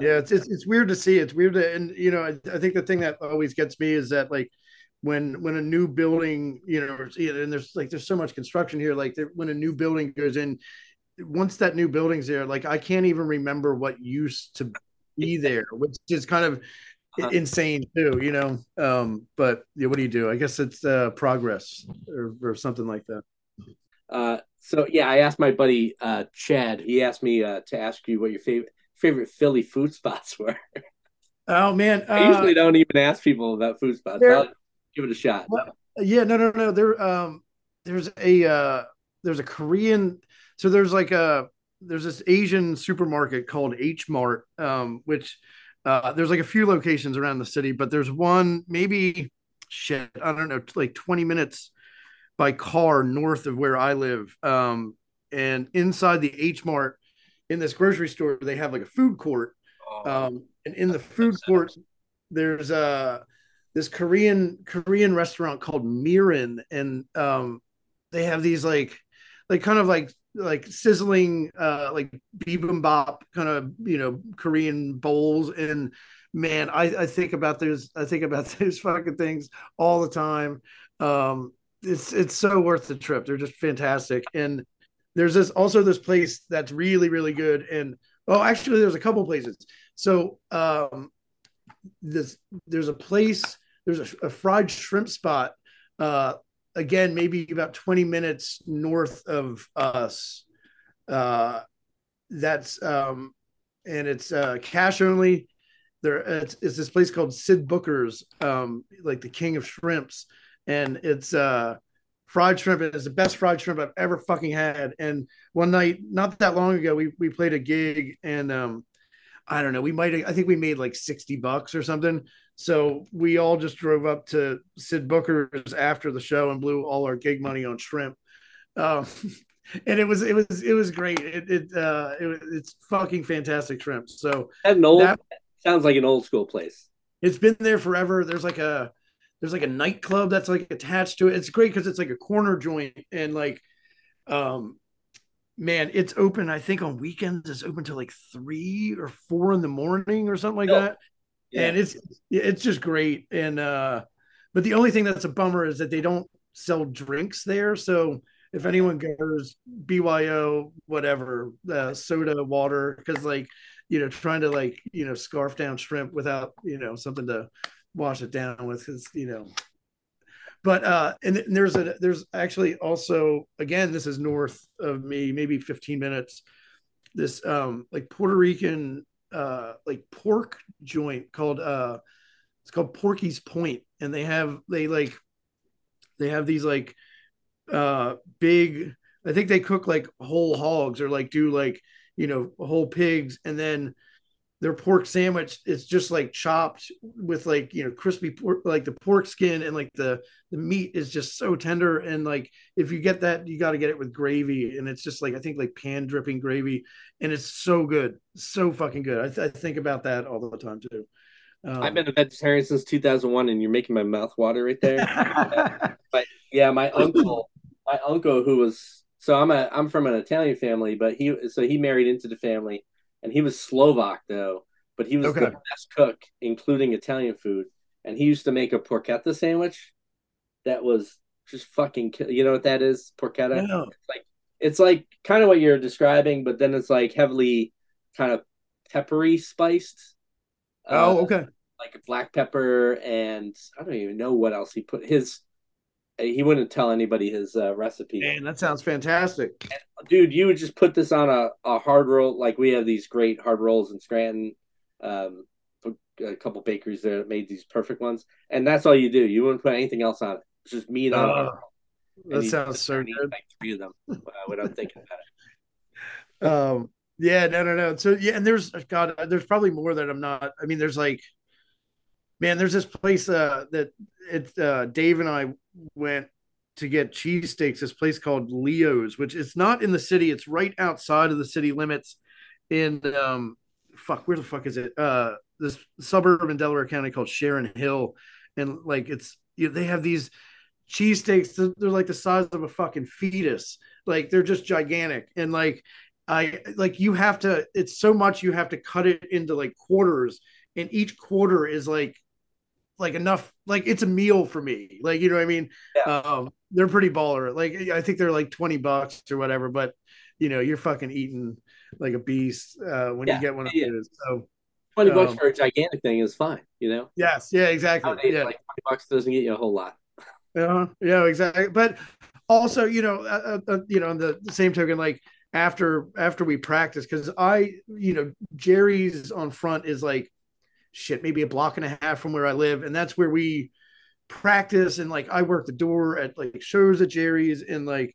Yeah, it's, it's it's weird to see. It's weird to, and you know, I, I think the thing that always gets me is that like when when a new building, you know, and there's like there's so much construction here. Like when a new building goes in, once that new building's there, like I can't even remember what used to be there, which is kind of uh-huh. insane too, you know. Um, but yeah, what do you do? I guess it's uh, progress or, or something like that. Uh, so yeah, I asked my buddy uh, Chad. He asked me uh, to ask you what your favorite favorite Philly food spots were. Oh man, I usually uh, don't even ask people about food spots. I'll give it a shot. Well, yeah, no, no, no. There, um, there's a uh, there's a Korean. So there's like a there's this Asian supermarket called H Mart, um, which uh, there's like a few locations around the city, but there's one maybe shit, I don't know, like 20 minutes by car north of where I live. Um, and inside the H Mart in this grocery store, they have like a food court. Oh. Um, and in the food court, there's a uh, this Korean Korean restaurant called Mirin, and um, they have these like like kind of like like sizzling uh like bibimbap kind of you know korean bowls and man i i think about those i think about those fucking things all the time um it's it's so worth the trip they're just fantastic and there's this also this place that's really really good and oh actually there's a couple places so um this there's a place there's a, a fried shrimp spot uh again, maybe about 20 minutes north of us. Uh, that's um, and it's uh, cash only. There, it's, it's this place called Sid Booker's, um, like the king of shrimps, and it's uh, fried shrimp. It's the best fried shrimp I've ever fucking had. And one night, not that long ago, we we played a gig, and um, I don't know, we might, I think we made like 60 bucks or something. So we all just drove up to Sid Booker's after the show and blew all our gig money on shrimp. Um, and it was it was it was great. It it uh it, it's fucking fantastic shrimp. So an old that, sounds like an old school place. It's been there forever. There's like a there's like a nightclub that's like attached to it. It's great because it's like a corner joint and like um man, it's open. I think on weekends it's open till like three or four in the morning or something like oh, that. Yeah. And it's it's just great. And uh, but the only thing that's a bummer is that they don't sell drinks there. So if anyone goes BYO, whatever, uh, soda, water, because like you know, trying to like you know scarf down shrimp without you know something to wash it down with, because you know. But uh and, and there's a there's actually also again this is north of me maybe 15 minutes. This um like puerto rican uh like pork joint called uh it's called porky's point. And they have they like they have these like uh big i think they cook like whole hogs or like do like you know whole pigs. And then their pork sandwich is just like chopped with like you know crispy pork like the pork skin and like the the meat is just so tender. And like if you get that you got to get it with gravy. And it's just like i think like pan dripping gravy. And it's so good. So fucking good. I, th- I think about that all the time too. Um, i've been a vegetarian since 2001 and you're making my mouth water right there. But yeah my uncle my uncle who was so i'm a i'm from an italian family but he so he married into the family and he was Slovak though, but he was okay. the best cook, including Italian food. And he used to make a porchetta sandwich that was just fucking. You know what that is? Porchetta. No. It's like it's like kind of what you're describing, but then it's like heavily kind of peppery spiced. Oh, uh, okay. Like a black pepper and I don't even know what else he put his he wouldn't tell anybody his uh, recipe. Man, that sounds fantastic. And, dude, you would just put this on a, a hard roll. Like we have these great hard rolls in Scranton. Um, a couple bakeries there that made these perfect ones, and that's all you do. You wouldn't put anything else on it. It's just meat on uh, it. That sounds so good. Like three of them uh, without thinking about it. Um. Yeah. No. No. No. So yeah, and there's God. There's probably more that I'm not. I mean, there's like man, there's this place uh, that it's uh, Dave and I went to get cheesesteaks. This place called Leo's, which it's not in the city. It's right outside of the city limits. In um, fuck, where the fuck is it? Uh, this suburb in Delaware County called Sharon Hill, and like it's you know, they have these cheesesteaks. They're, they're like the size of a fucking fetus. Like they're just gigantic, and like I like you have to. It's so much you have to cut it into like quarters, and each quarter is like like enough like it's a meal for me like you know what i mean yeah. um they're pretty baller like i think they're like 20 bucks or whatever but you know you're fucking eating like a beast uh when yeah. you get one of yeah. those so 20 um, bucks for a gigantic thing is fine you know yes yeah exactly Nowadays, yeah like 20 bucks doesn't get you a whole lot yeah yeah exactly but also you know uh, uh, uh you know on the, the same token like after after we practice because i you know jerry's on front is like shit, maybe a block and a half from where I live. And that's where we practice. And like I work the door at like shows at Jerry's. And like,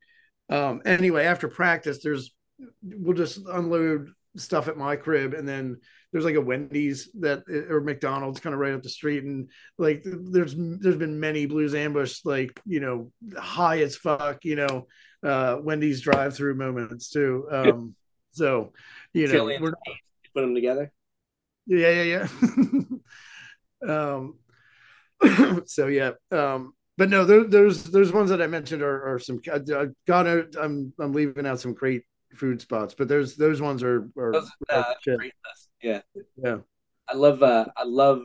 um, anyway, after practice, there's, we'll just unload stuff at my crib. And then there's like a Wendy's that, or McDonald's kind of right up the street. And like, there's, there's been many Blues Ambush, like, you know, high as fuck, you know, uh, Wendy's drive through moments too. Um, so, you know, we're, put them together. Yeah, yeah, yeah. um, so yeah, um, but no, there, there's there's ones that I mentioned are, are some. I, I got out. I'm I'm leaving out some great food spots, but there's those ones are are, those, uh, great yeah, yeah. I love uh I love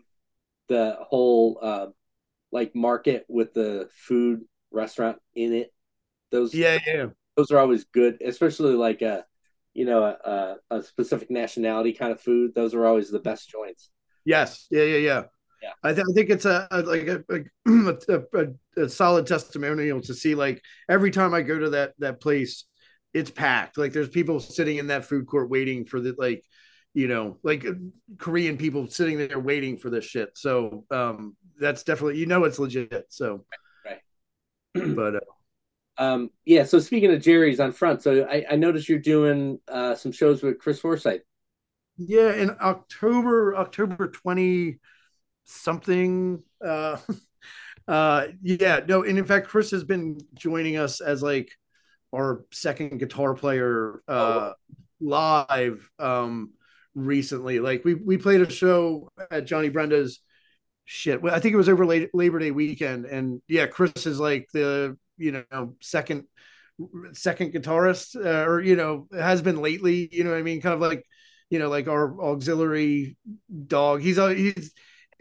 the whole uh like market with the food restaurant in it. Those yeah yeah those are always good, especially like uh you know a, a, specific nationality kind of food those are always the best joints yes yeah yeah yeah Yeah. I, th- I think it's a, a like a, a, solid testimonial to see like every time I go to that that place, it's packed. Like there's people sitting in that food court waiting for the like, you know, like Korean people sitting there waiting for this shit. So um, that's definitely you know it's legit. So, Right. but uh, Um, yeah. So speaking of Jerry's on front, so I, I noticed you're doing uh, some shows with Chris Forsyth. yeah, in October October twenty something. Uh, uh, yeah, no, and in fact, Chris has been joining us as like our second guitar player uh, live um, recently. Like we we played a show at Johnny Brenda's. Shit, well, I think it was over late, Labor Day weekend, and yeah, Chris is like the you know second second guitarist, uh, or you know has been lately. You know what I mean? Kind of like you know like our auxiliary dog. He's uh, he's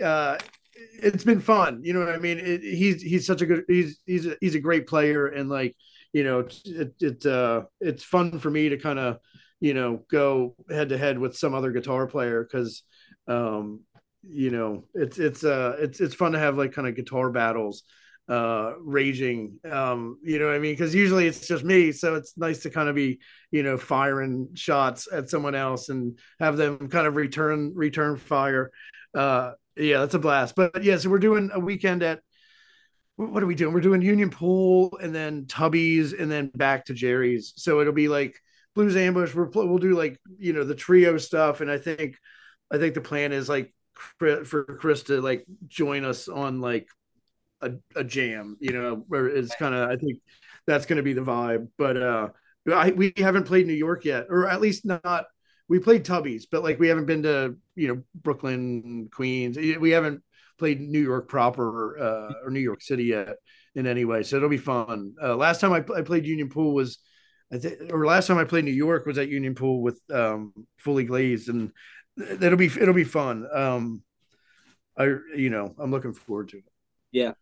uh, it's been fun. You know what I mean? It, he's he's such a good he's he's a, he's a great player, and like you know it it uh, it's fun for me to kind of you know go head to head with some other guitar player because um you know it's it's uh it's it's fun to have like kind of guitar battles uh raging um you know i mean? Because usually it's just me so it's nice to kind of be you know firing shots at someone else and have them kind of return return fire. Uh yeah that's a blast. But yeah so we're doing a weekend at what are we doing? We're doing union pool and then tubby's and then back to jerry's. So it'll be like blues ambush. We're, we'll do like you know the trio stuff and i think i think the plan is like for chris to like join us on like a, a jam you know where it's kind of i think that's going to be the vibe but uh I, we haven't played new york yet or at least not we played tubby's but like we haven't been to you know brooklyn queens we haven't played new york proper uh, or new york city yet in any way so it'll be fun uh, last time I, I played union pool was I think, or last time I played New York was at Union Pool with um, Fully Glazed, and it'll be it'll be fun. Um, I you know I'm looking forward to it. Yeah,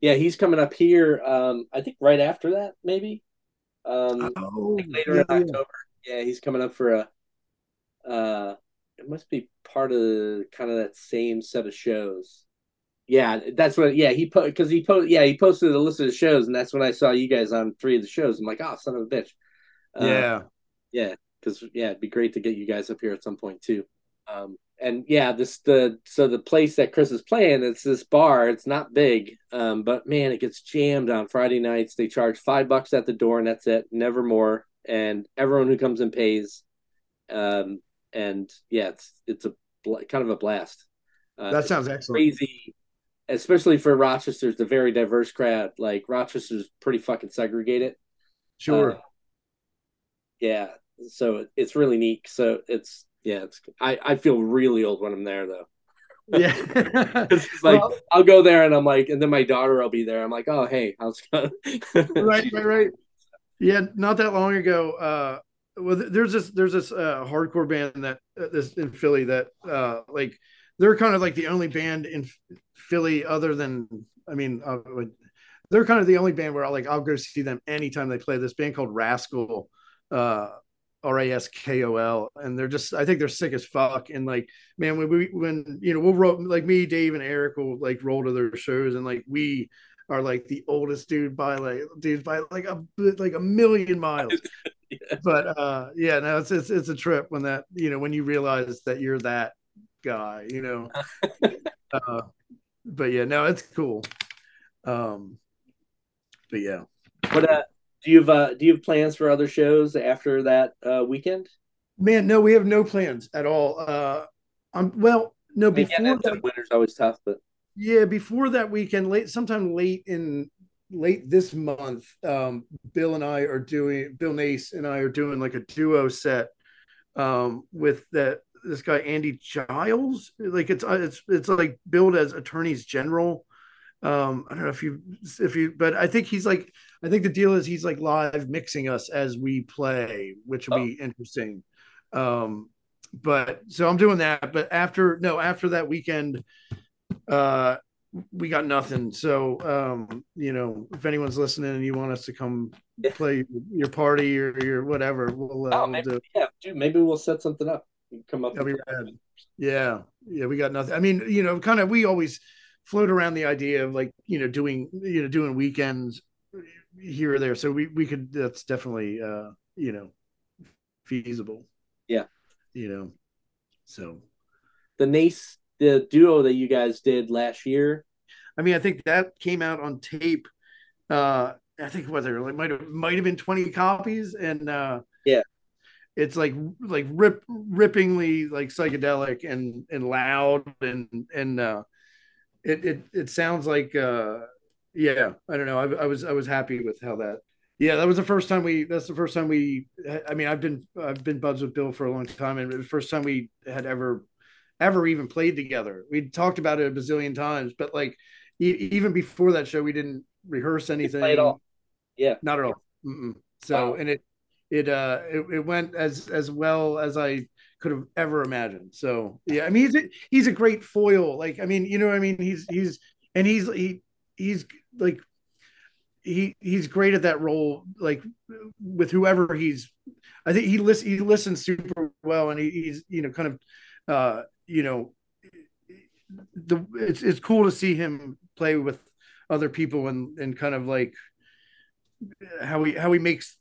yeah, he's coming up here. Um, I think right after that, maybe. Um, oh, later yeah, in October. Yeah. yeah, he's coming up for a. Uh, it must be part of kind of that same set of shows. Yeah, that's what. Yeah, he put because he put. Yeah, he posted a list of the shows, and that's when I saw you guys on three of the shows. I'm like, oh, son of a bitch. Uh, yeah, yeah, because yeah, it'd be great to get you guys up here at some point too. Um, and yeah, this the so the place that Chris is playing, it's this bar. It's not big, um, but man, it gets jammed on Friday nights. They charge five bucks at the door, and that's it, never more. And everyone who comes in pays. Um, and yeah, it's it's a kind of a blast. Uh, that sounds excellent. Crazy, especially for Rochester. It's a very diverse crowd. Like Rochester's pretty fucking segregated. Sure. Uh, yeah, so it's really neat. So it's yeah, it's I I feel really old when I'm there though. Yeah, it's like well, I'll go there and I'm like, and then my daughter will be there. I'm like, oh hey, how's it going? right, right, right. Yeah, not that long ago. Uh, well, there's this there's this uh, hardcore band that uh, this in Philly that uh, like they're kind of like the only band in Philly other than I mean uh, they're kind of the only band where I like I'll go see them anytime they play. This band called Raskol. uh, R A S K O L, and they're just I think they're sick as fuck. And like, man, when we when you know we'll roll like me, Dave, and Eric will like roll to their shows, and like we are like the oldest dude by like dude by like a like a million miles. yeah. But uh yeah, no, it's, it's it's a trip when that you know when you realize that you're that guy, you know. uh, but yeah, no, it's cool. Um, but yeah. But uh, do you have uh, do you have plans for other shows after that uh, weekend? Man, no, we have no plans at all. Uh, um, well, no, before yeah, that, winter's always tough, but yeah, before that weekend, late sometime late in late this month, um, Bill and I are doing Bill Nace and I are doing like a duo set um, with that this guy Andy Giles. Like it's it's it's like billed as attorneys general um i don't know if you if you but i think he's like i think the deal is he's like live mixing us as we play which will oh. be interesting um but so i'm doing that but after no after that weekend uh we got nothing so um you know if anyone's listening and you want us to come play your party or your whatever we'll, uh, oh, maybe, we'll yeah dude maybe we'll set something up You come up. That'd be rad. Yeah, yeah, we got nothing. I mean, you know, kind of we always float around the idea of like you know doing you know doing weekends here or there. So we we could that's definitely uh you know feasible. Yeah. You know, so the Nace, the duo that you guys did last year. I mean, I think that came out on tape. Uh, I think what there like might have might have been twenty copies, and uh, Yeah. it's like like rip rippingly like psychedelic and and loud and and uh, it it it sounds like uh, yeah, I don't know. I, I was I was happy with how that. Yeah, that was the first time we. That's the first time we. I mean, I've been I've been buds with Bill for a long time, and it was the first time we had ever ever even played together. We talked about it a bazillion times, but like e- even before that show, we didn't rehearse anything. at all. Yeah. not at all. Mm-mm. So Wow. and it it uh it, it went as as well as I could have ever imagined. So yeah, I mean he's a, he's a great foil. Like I mean, you know, what I mean he's he's and he's he he's like he he's great at that role. Like with whoever he's, I think he listen he listens super well, and he, he's you know kind of uh you know the it's it's cool to see him play with other people and and kind of like how he how he makes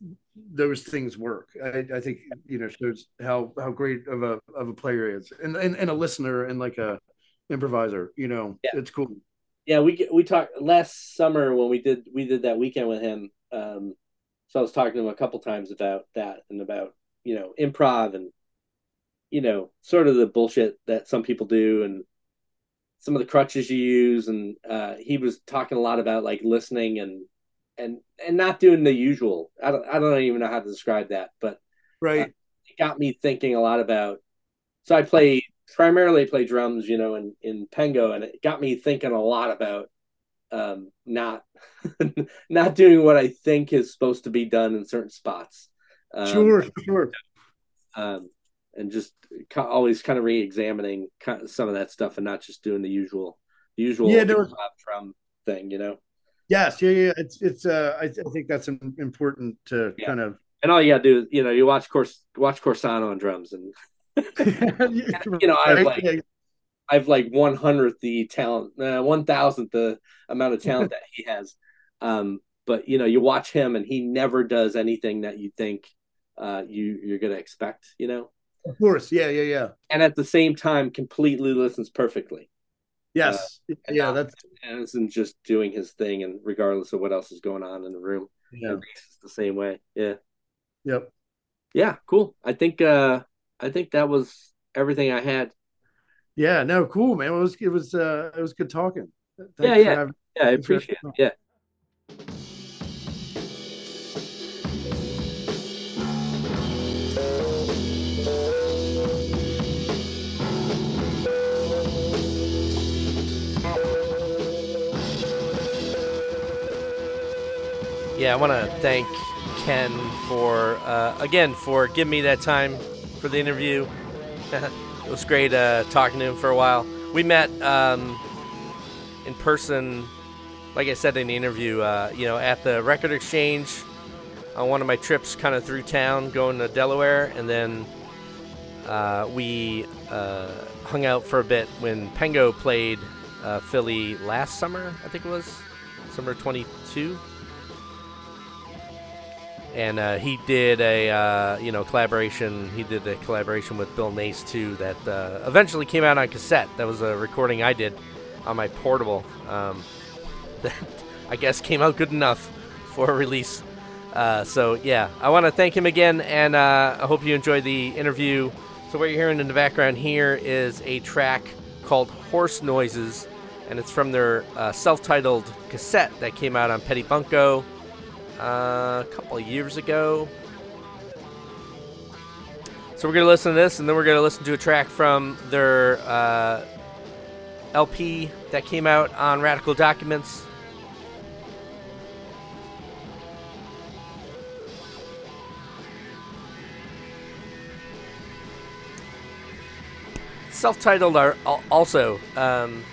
those things work. I, I think you know shows how how great of a of a player is, and and, and a listener and like a improviser. You know, Yeah. it's cool. Yeah, we we talked last summer when we did we did that weekend with him. Um, so I was talking to him a couple times about that and about you know improv and you know sort of the bullshit that some people do and some of the crutches you use and uh, he was talking a lot about like listening and and and not doing the usual. I don't I don't even know how to describe that, but Right. it got me thinking a lot about so I play primarily play drums, you know, in in Pengo and it got me thinking a lot about um not not doing what I think is supposed to be done in certain spots. Um, sure. Sure. Um and just always kind of re-examining some of that stuff and not just doing the usual the usual Yeah, improv drum thing, you know. Yes. Yeah. Yeah. It's it's. Uh, I, I think that's important to Yeah. kind of. And all you gotta do is, you know, you watch course watch Corsano on drums and you know, I've like- I've like one hundredth the talent, uh, one thousandth the amount of talent that he has. Um, but you know, you watch him and he never does anything that you think uh, you you're gonna expect, you know. Of course. Yeah. Yeah. Yeah. And at the same time, completely listens perfectly Yes. and yeah. not- That's. and just doing his thing, and regardless of what else is going on in the room, Yeah. And Reese is the same way. Yeah, Yep. yeah, cool. I think uh, I think that was everything I had. Yeah. No. Cool, man. It was. It was. Uh. It was good talking. Thanks Yeah, yeah. having- Yeah, I appreciate it. Yeah. Yeah, I want to thank Ken for uh, again for giving me that time for the interview. it was great uh, talking to him for a while. We met um, in person, like I said in the interview, uh, you know, at the Record Exchange on one of my trips, kind of through town, going to Delaware, and then uh, we uh, hung out for a bit when Pengo played uh, Philly last summer. I think it was summer 22 and uh, he did a uh, you know collaboration. He did a collaboration with Bill Nace too that uh, eventually came out on cassette. That was a recording I did on my portable. Um, that I guess came out good enough for a release. Uh, so yeah, I want to thank him again, and uh, I hope you enjoyed the interview. So what you're hearing in the background here is a track called "Horse Noises," and it's from their uh, self-titled cassette that came out on Petty Bunco uh, a couple years ago. So we're gonna listen to this, and then we're gonna listen to a track from their uh, LP that came out on Radical Documents. Self-titled are also. Um,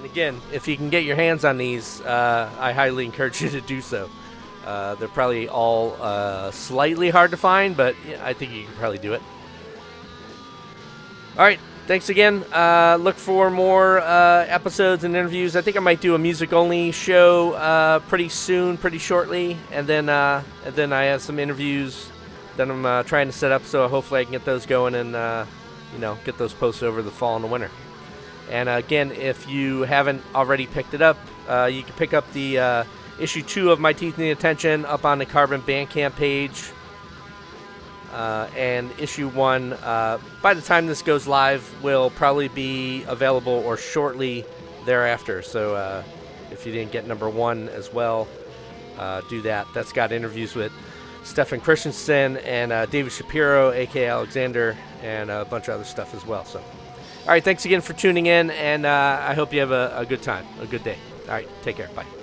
and again, if you can get your hands on these, uh, I highly encourage you to do so. Uh, they're probably all uh, slightly hard to find, but yeah, I think you can probably do it. All right, thanks again. Uh, look for more uh, episodes and interviews. I think I might do a music only show uh, pretty soon, pretty shortly, and then uh, and then I have some interviews that I'm trying to set up. So hopefully I can get those going and you know get those posted over the fall and the winter. And uh, again, if you haven't already picked it up, uh, you can pick up the uh, issue two of My Teeth Need Attention up on the Carbon Bandcamp page. Uh, and issue one, uh, by the time this goes live, will probably be available or shortly thereafter. So uh, if you didn't get number one as well, do that. That's got interviews with Stefan Christensen and David Shapiro, aka Alexander, and a bunch of other stuff as well. So, all right, thanks again for tuning in, and uh, I hope you have a, a good time, a good day. All right, take care. Bye.